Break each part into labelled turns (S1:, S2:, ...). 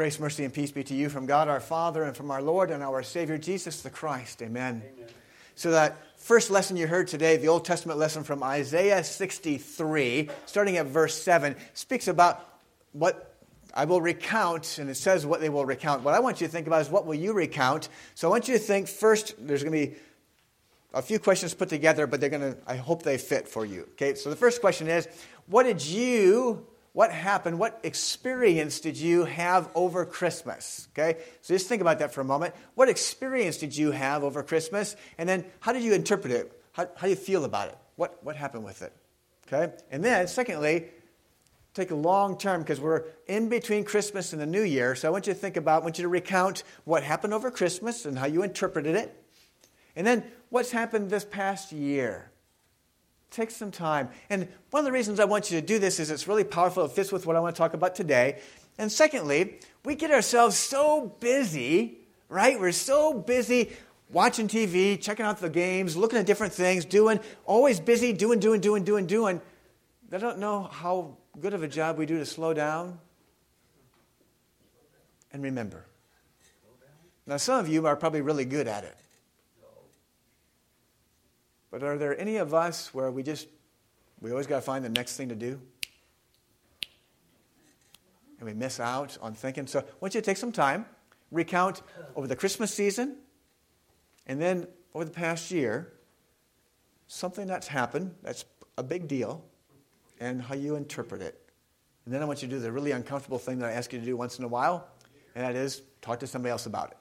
S1: Grace, mercy, and peace be to you from God our Father and from our Lord and our Savior Jesus the Christ. Amen. Amen. So, that first lesson you heard today, the Old Testament lesson from Isaiah 63, starting at verse 7, speaks about what I will recount, and it says what they will recount. What I want you to think about is what will you recount? So, I want you to think first, there's going to be a few questions put together, but they're going to, I hope they fit for you. Okay, so the first question is what did you what happened? What experience did you have over Christmas? Okay, so just think about that for a moment. What experience did you have over Christmas? And then how did you interpret it? How, how do you feel about it? What, what happened with it? Okay, and then secondly, take a long term because we're in between Christmas and the New Year. So I want you to think about, I want you to recount what happened over Christmas and how you interpreted it. And then what's happened this past year? Take some time. And one of the reasons I want you to do this is it's really powerful. It fits with what I want to talk about today. And secondly, we get ourselves so busy, right? We're so busy watching TV, checking out the games, looking at different things, doing, always busy, doing, doing, doing, doing, doing. I don't know how good of a job we do to slow down and remember. Now, some of you are probably really good at it. But are there any of us where we just, we always got to find the next thing to do? And we miss out on thinking. So I want you to take some time, recount over the Christmas season, and then over the past year, something that's happened that's a big deal, and how you interpret it. And then I want you to do the really uncomfortable thing that I ask you to do once in a while, and that is talk to somebody else about it.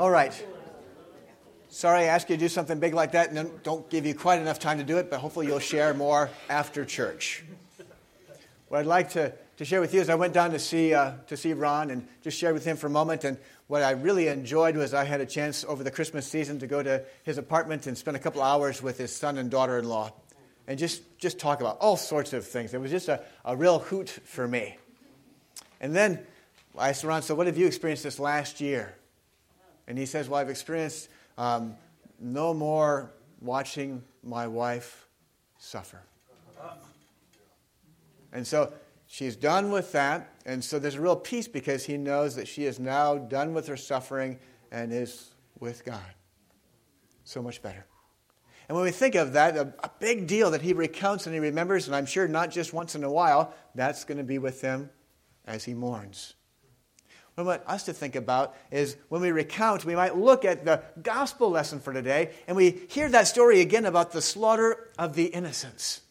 S1: All right. Sorry I asked you to do something big like that and don't give you quite enough time to do it, but hopefully you'll share more after church. What I'd like to, to share with you is I went down to see, uh, to see Ron and just shared with him for a moment. And what I really enjoyed was I had a chance over the Christmas season to go to his apartment and spend a couple hours with his son and daughter in law and just, just talk about all sorts of things. It was just a, a real hoot for me. And then I asked Ron, so what have you experienced this last year? And he says, well, I've experienced um, no more watching my wife suffer. And so she's done with that. And so there's a real peace because he knows that she is now done with her suffering and is with God. So much better. And when we think of that, a, a big deal that he recounts and he remembers, and I'm sure not just once in a while, that's going to be with him as he mourns. I want us to think about is when we recount, we might look at the gospel lesson for today, and we hear that story again about the slaughter of the innocents.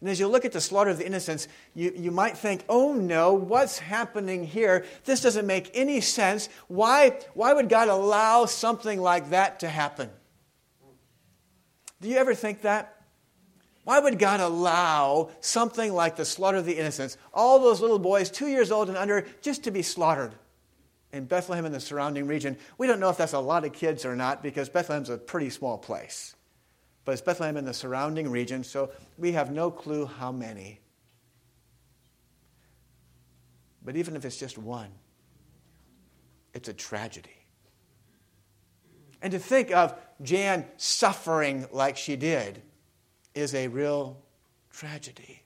S1: And as you look at the slaughter of the innocents, you, you might think, oh no, what's happening here? This doesn't make any sense. Why, why would God allow something like that to happen? Do you ever think that? Why would God allow something like the slaughter of the innocents, all those little boys, two years old and under, just to be slaughtered in Bethlehem and the surrounding region? We don't know if that's a lot of kids or not because Bethlehem's a pretty small place. But it's Bethlehem and the surrounding region, so we have no clue how many. But even if it's just one, it's a tragedy. And to think of Jan suffering like she did is a real tragedy.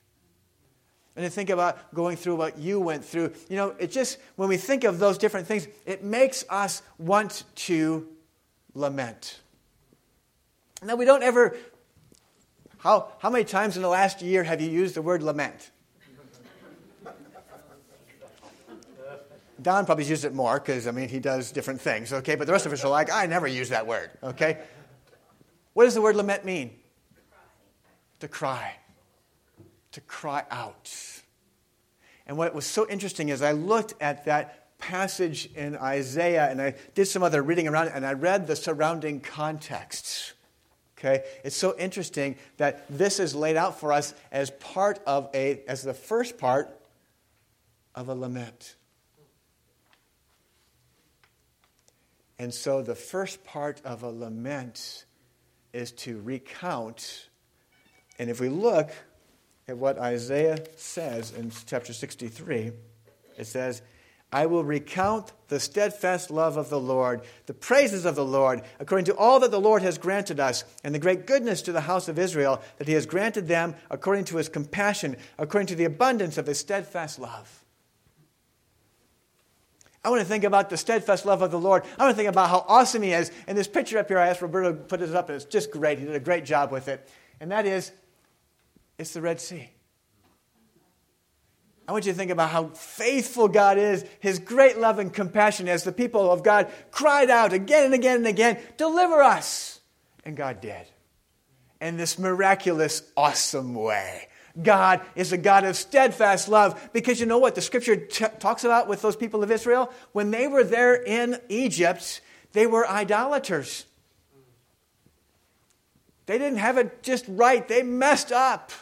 S1: And to think about going through what you went through, you know, it just, when we think of those different things, it makes us want to lament. Now, we don't ever, how, how many times in the last year have you used the word lament? Don probably used it more because, I mean, he does different things, okay? But the rest of us are like, I never use that word, okay? What does the word lament mean? To cry. To cry out. And what was so interesting is I looked at that passage in Isaiah and I did some other reading around it and I read the surrounding contexts. Okay? It's so interesting that this is laid out for us as part of a, as the first part of a lament. And so the first part of a lament is to recount. And if we look at what Isaiah says in chapter 63, it says, I will recount the steadfast love of the Lord, the praises of the Lord, according to all that the Lord has granted us, and the great goodness to the house of Israel, that he has granted them according to his compassion, according to the abundance of his steadfast love. I want to think about the steadfast love of the Lord. I want to think about how awesome He is. And this picture up here, I asked Roberto to put it up, and it's just great. He did a great job with it. And that is, it's the Red Sea. I want you to think about how faithful God is, His great love and compassion as the people of God cried out again and again and again, Deliver us! And God did. In this miraculous, awesome way. God is a God of steadfast love because you know what the scripture t- talks about with those people of Israel? When they were there in Egypt, they were idolaters. They didn't have it just right, they messed up.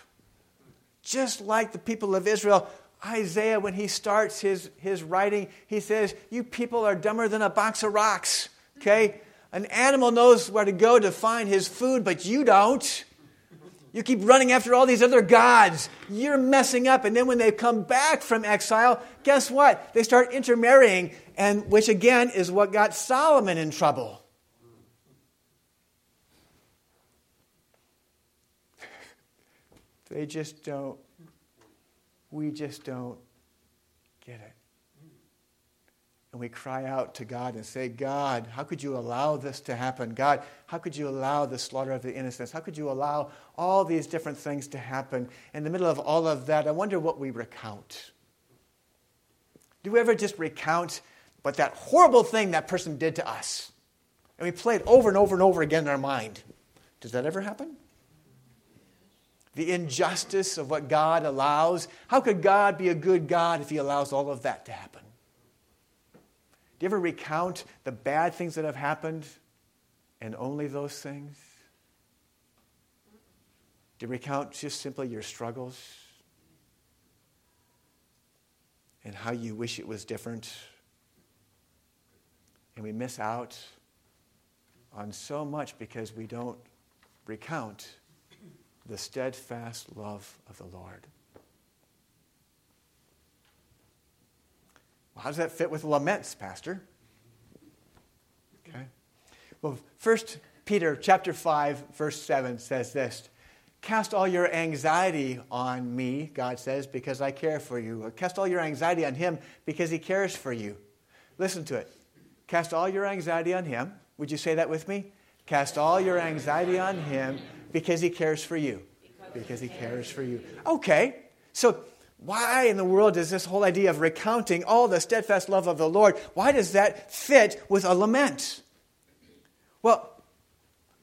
S1: Just like the people of Israel. Isaiah, when he starts his, his writing, he says, You people are dumber than a box of rocks. Okay? An animal knows where to go to find his food, but you don't. You keep running after all these other gods. You're messing up. And then when they come back from exile, guess what? They start intermarrying, and which again is what got Solomon in trouble. they just don't, we just don't get it. And we cry out to God and say, God, how could you allow this to happen? God, how could you allow the slaughter of the innocents? How could you allow all these different things to happen? In the middle of all of that, I wonder what we recount. Do we ever just recount what that horrible thing that person did to us? And we play it over and over and over again in our mind. Does that ever happen? The injustice of what God allows. How could God be a good God if He allows all of that to happen? Do you ever recount the bad things that have happened and only those things? Do you recount just simply your struggles and how you wish it was different? And we miss out on so much because we don't recount the steadfast love of the Lord. Well, how does that fit with laments, Pastor? Okay. Well, First Peter chapter 5, verse 7 says this. Cast all your anxiety on me, God says, because I care for you. Cast all your anxiety on him because he cares for you. Listen to it. Cast all your anxiety on him. Would you say that with me? Cast all your anxiety on him because he cares for you. Because he cares for you. Okay, so why in the world does this whole idea of recounting all the steadfast love of the Lord, why does that fit with a lament? Well,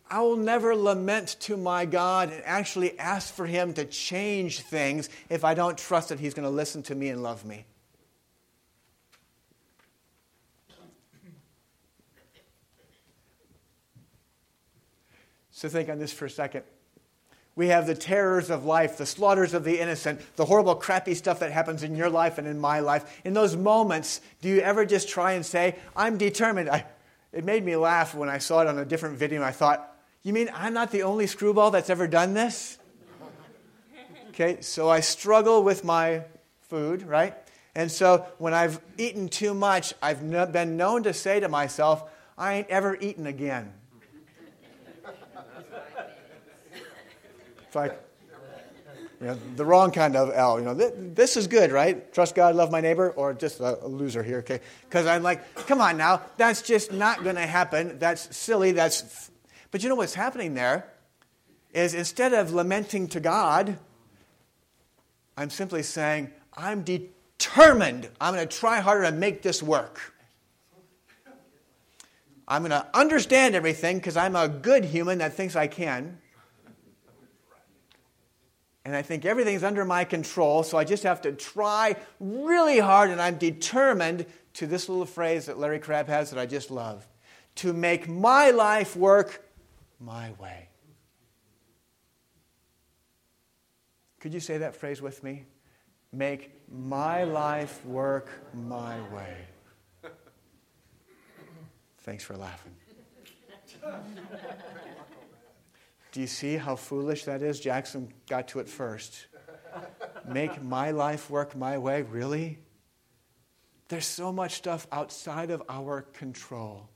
S1: I will never lament to my God and actually ask for Him to change things if I don't trust that He's going to listen to me and love me. So think on this for a second. We have the terrors of life, the slaughters of the innocent, the horrible, crappy stuff that happens in your life and in my life. In those moments, do you ever just try and say, I'm determined? I, it made me laugh when I saw it on a different video. I thought, you mean I'm not the only screwball that's ever done this? Okay, so I struggle with my food, right? And so when I've eaten too much, I've been known to say to myself, I ain't ever eaten again. Like, you know, the wrong kind of L. You know, this is good, right? Trust God, love my neighbor, or just a, loser here, okay? Because I'm like, come on now, that's just not going to happen. That's silly. That's. But you know what's happening there is instead of lamenting to God, I'm simply saying, I'm determined. I'm going to try harder to make this work. I'm going to understand everything because I'm a good human that thinks I can and I think everything's under my control, so I just have to try really hard, and I'm determined to this little phrase that Larry Crabb has that I just love to make my life work my way. Could you say that phrase with me? Make my life work my way. Thanks for laughing. Do you see how foolish that is? Jackson got to it first. Make my life work my way? Really? There's so much stuff outside of our control.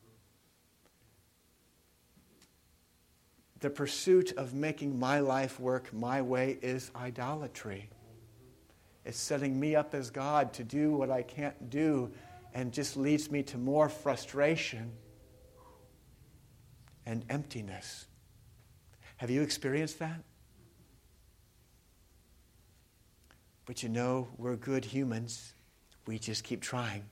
S1: The pursuit of making my life work my way is idolatry. It's setting me up as God to do what I can't do and just leads me to more frustration and emptiness. Have you experienced that? But you know, we're good humans. We just keep trying.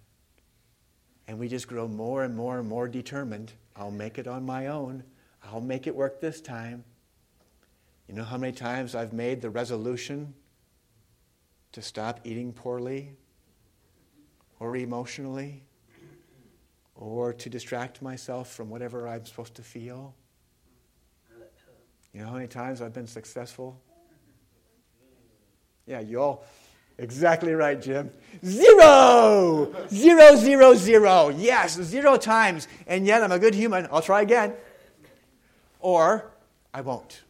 S1: And we just grow more and more and more determined. I'll make it on my own. I'll make it work this time. You know how many times I've made the resolution to stop eating poorly or emotionally or to distract myself from whatever I'm supposed to feel? You know how many times I've been successful? Yeah, you all. Exactly right, Jim. Zero! Zero, zero, zero. Yes, zero times. And yet I'm a good human. I'll try again. Or I won't.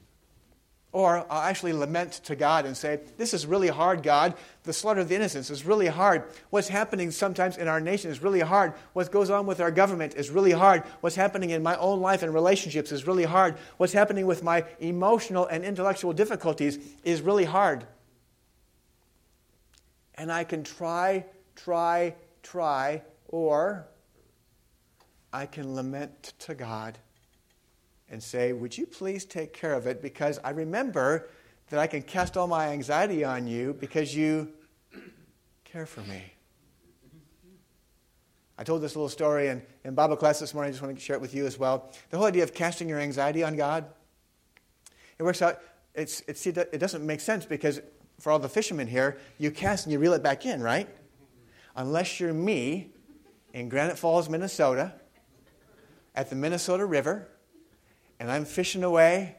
S1: Or I'll actually lament to God and say, This is really hard, God. The slaughter of the innocents is really hard. What's happening sometimes in our nation is really hard. What goes on with our government is really hard. What's happening in my own life and relationships is really hard. What's happening with my emotional and intellectual difficulties is really hard. And I can try, try, try, or I can lament to God and say, Would you please take care of it? Because I remember that I can cast all my anxiety on you because you care for me. I told this little story in, in Bible class this morning. I just want to share it with you as well. The whole idea of casting your anxiety on God, it works out, it's, it's, it doesn't make sense because for all the fishermen here, you cast and you reel it back in, right? Unless you're me in Granite Falls, Minnesota, at the Minnesota River, and I'm fishing away,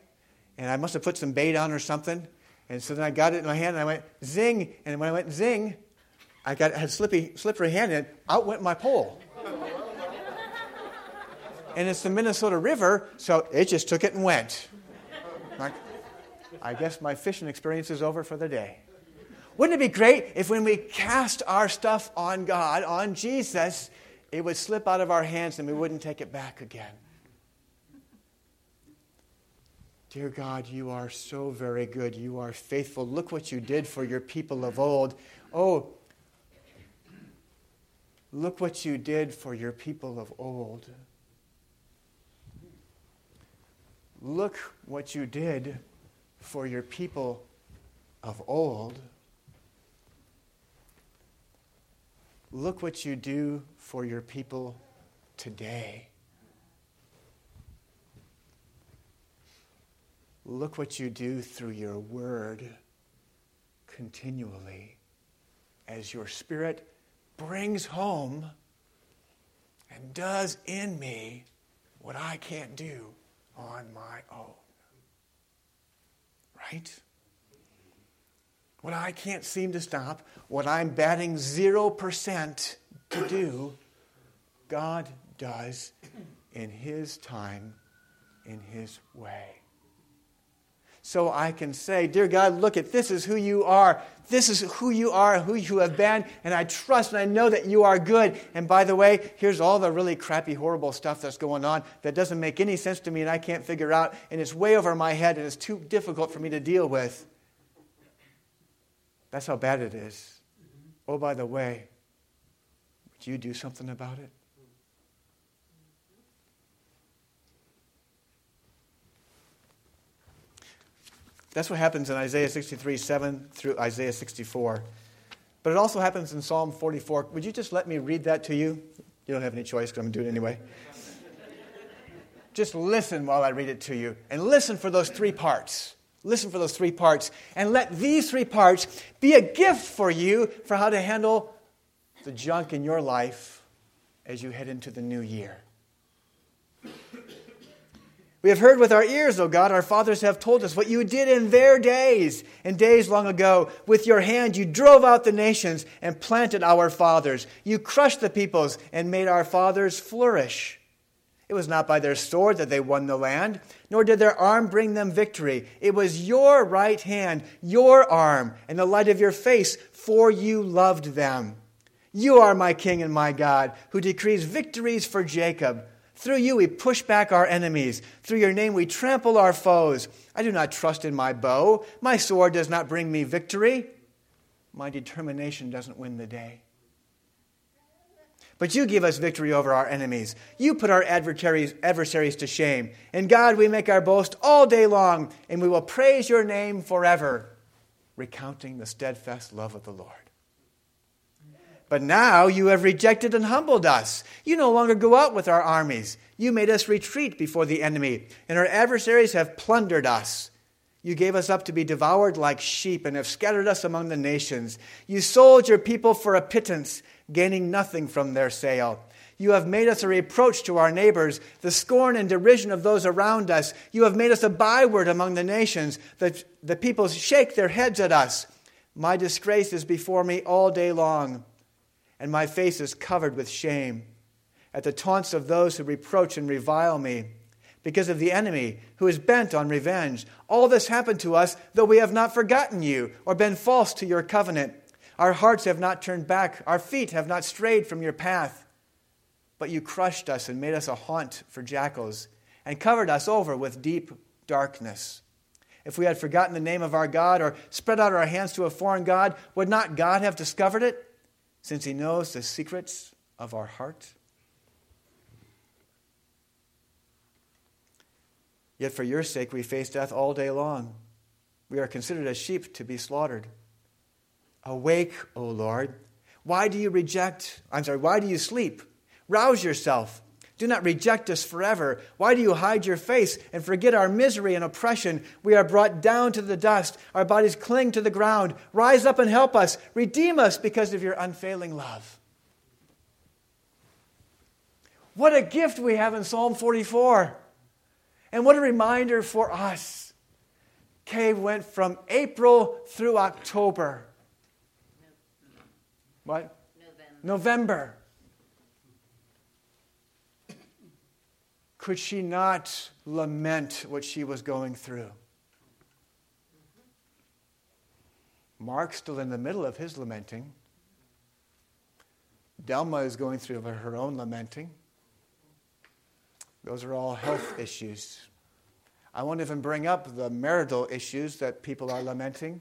S1: and I must have put some bait on or something. And so then I got it in my hand, and I went zing. And when I went zing, I got had slippy, slippery hand, and out went my pole. and it's the Minnesota River, so it just took it and went. Like, I guess my fishing experience is over for the day. Wouldn't it be great if when we cast our stuff on God, on Jesus, it would slip out of our hands and we wouldn't take it back again? Dear God, you are so very good. You are faithful. Look what you did for your people of old. Oh, look what you did for your people of old. Look what you did for your people of old. Look what you do for your people today. Look what you do through your word continually as your spirit brings home and does in me what I can't do on my own. Right? What I can't seem to stop, what I'm batting 0% to do, God does in His time, in His way. So I can say, Dear God, look at this is who you are. This is who you are, who you have been, and I trust and I know that you are good. And by the way, here's all the really crappy, horrible stuff that's going on that doesn't make any sense to me and I can't figure out, and it's way over my head and it's too difficult for me to deal with. That's how bad it is. Oh, by the way, would you do something about it? That's what happens in Isaiah 63, 7 through Isaiah 64. But it also happens in Psalm 44. Would you just let me read that to you? You don't have any choice because I'm going to do it anyway. just listen while I read it to you. And listen for those three parts. Listen for those three parts. And let these three parts be a gift for you for how to handle the junk in your life as you head into the new year. We have heard with our ears, O God, our fathers have told us what you did in their days, in days long ago. With your hand you drove out the nations and planted our fathers. You crushed the peoples and made our fathers flourish. It was not by their sword that they won the land, nor did their arm bring them victory. It was your right hand, your arm, and the light of your face, for you loved them. You are my King and my God, who decrees victories for Jacob. Through you we push back our enemies. Through your name we trample our foes. I do not trust in my bow. My sword does not bring me victory. My determination doesn't win the day. But you give us victory over our enemies. You put our adversaries, to shame. In God we make our boast all day long, and we will praise your name forever, recounting the steadfast love of the Lord. But now you have rejected and humbled us. You no longer go out with our armies. You made us retreat before the enemy, and our adversaries have plundered us. You gave us up to be devoured like sheep and have scattered us among the nations. You sold your people for a pittance, gaining nothing from their sale. You have made us a reproach to our neighbors, the scorn and derision of those around us. You have made us a byword among the nations. The, the peoples shake their heads at us. My disgrace is before me all day long and my face is covered with shame at the taunts of those who reproach and revile me because of the enemy who is bent on revenge. All this happened to us, though we have not forgotten you or been false to your covenant. Our hearts have not turned back, our feet have not strayed from your path. But you crushed us and made us a haunt for jackals and covered us over with deep darkness. If we had forgotten the name of our God or spread out our hands to a foreign God, would not God have discovered it? Since he knows the secrets of our heart? Yet for your sake we face death all day long. We are considered as sheep to be slaughtered. Awake, O Lord. Why do you reject? I'm sorry, why do you sleep? Rouse yourself. Do not reject us forever. Why do you hide your face and forget our misery and oppression? We are brought down to the dust. Our bodies cling to the ground. Rise up and help us. Redeem us because of your unfailing love. What a gift we have in Psalm 44. And what a reminder for us. Cave went from April through October. What? November. November. Could she not lament what she was going through? Mark's still in the middle of his lamenting. Delma is going through her own lamenting. Those are all health issues. I won't even bring up the marital issues that people are lamenting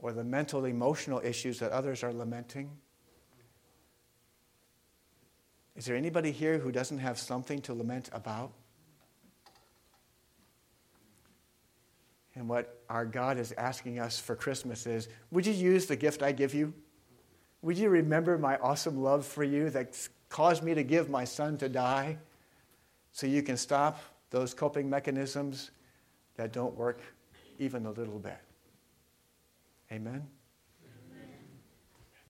S1: or the mental, emotional issues that others are lamenting. Is there anybody here who doesn't have something to lament about? And what our God is asking us for Christmas is would you use the gift I give you? Would you remember my awesome love for you that caused me to give my son to die so you can stop those coping mechanisms that don't work even a little bit? Amen.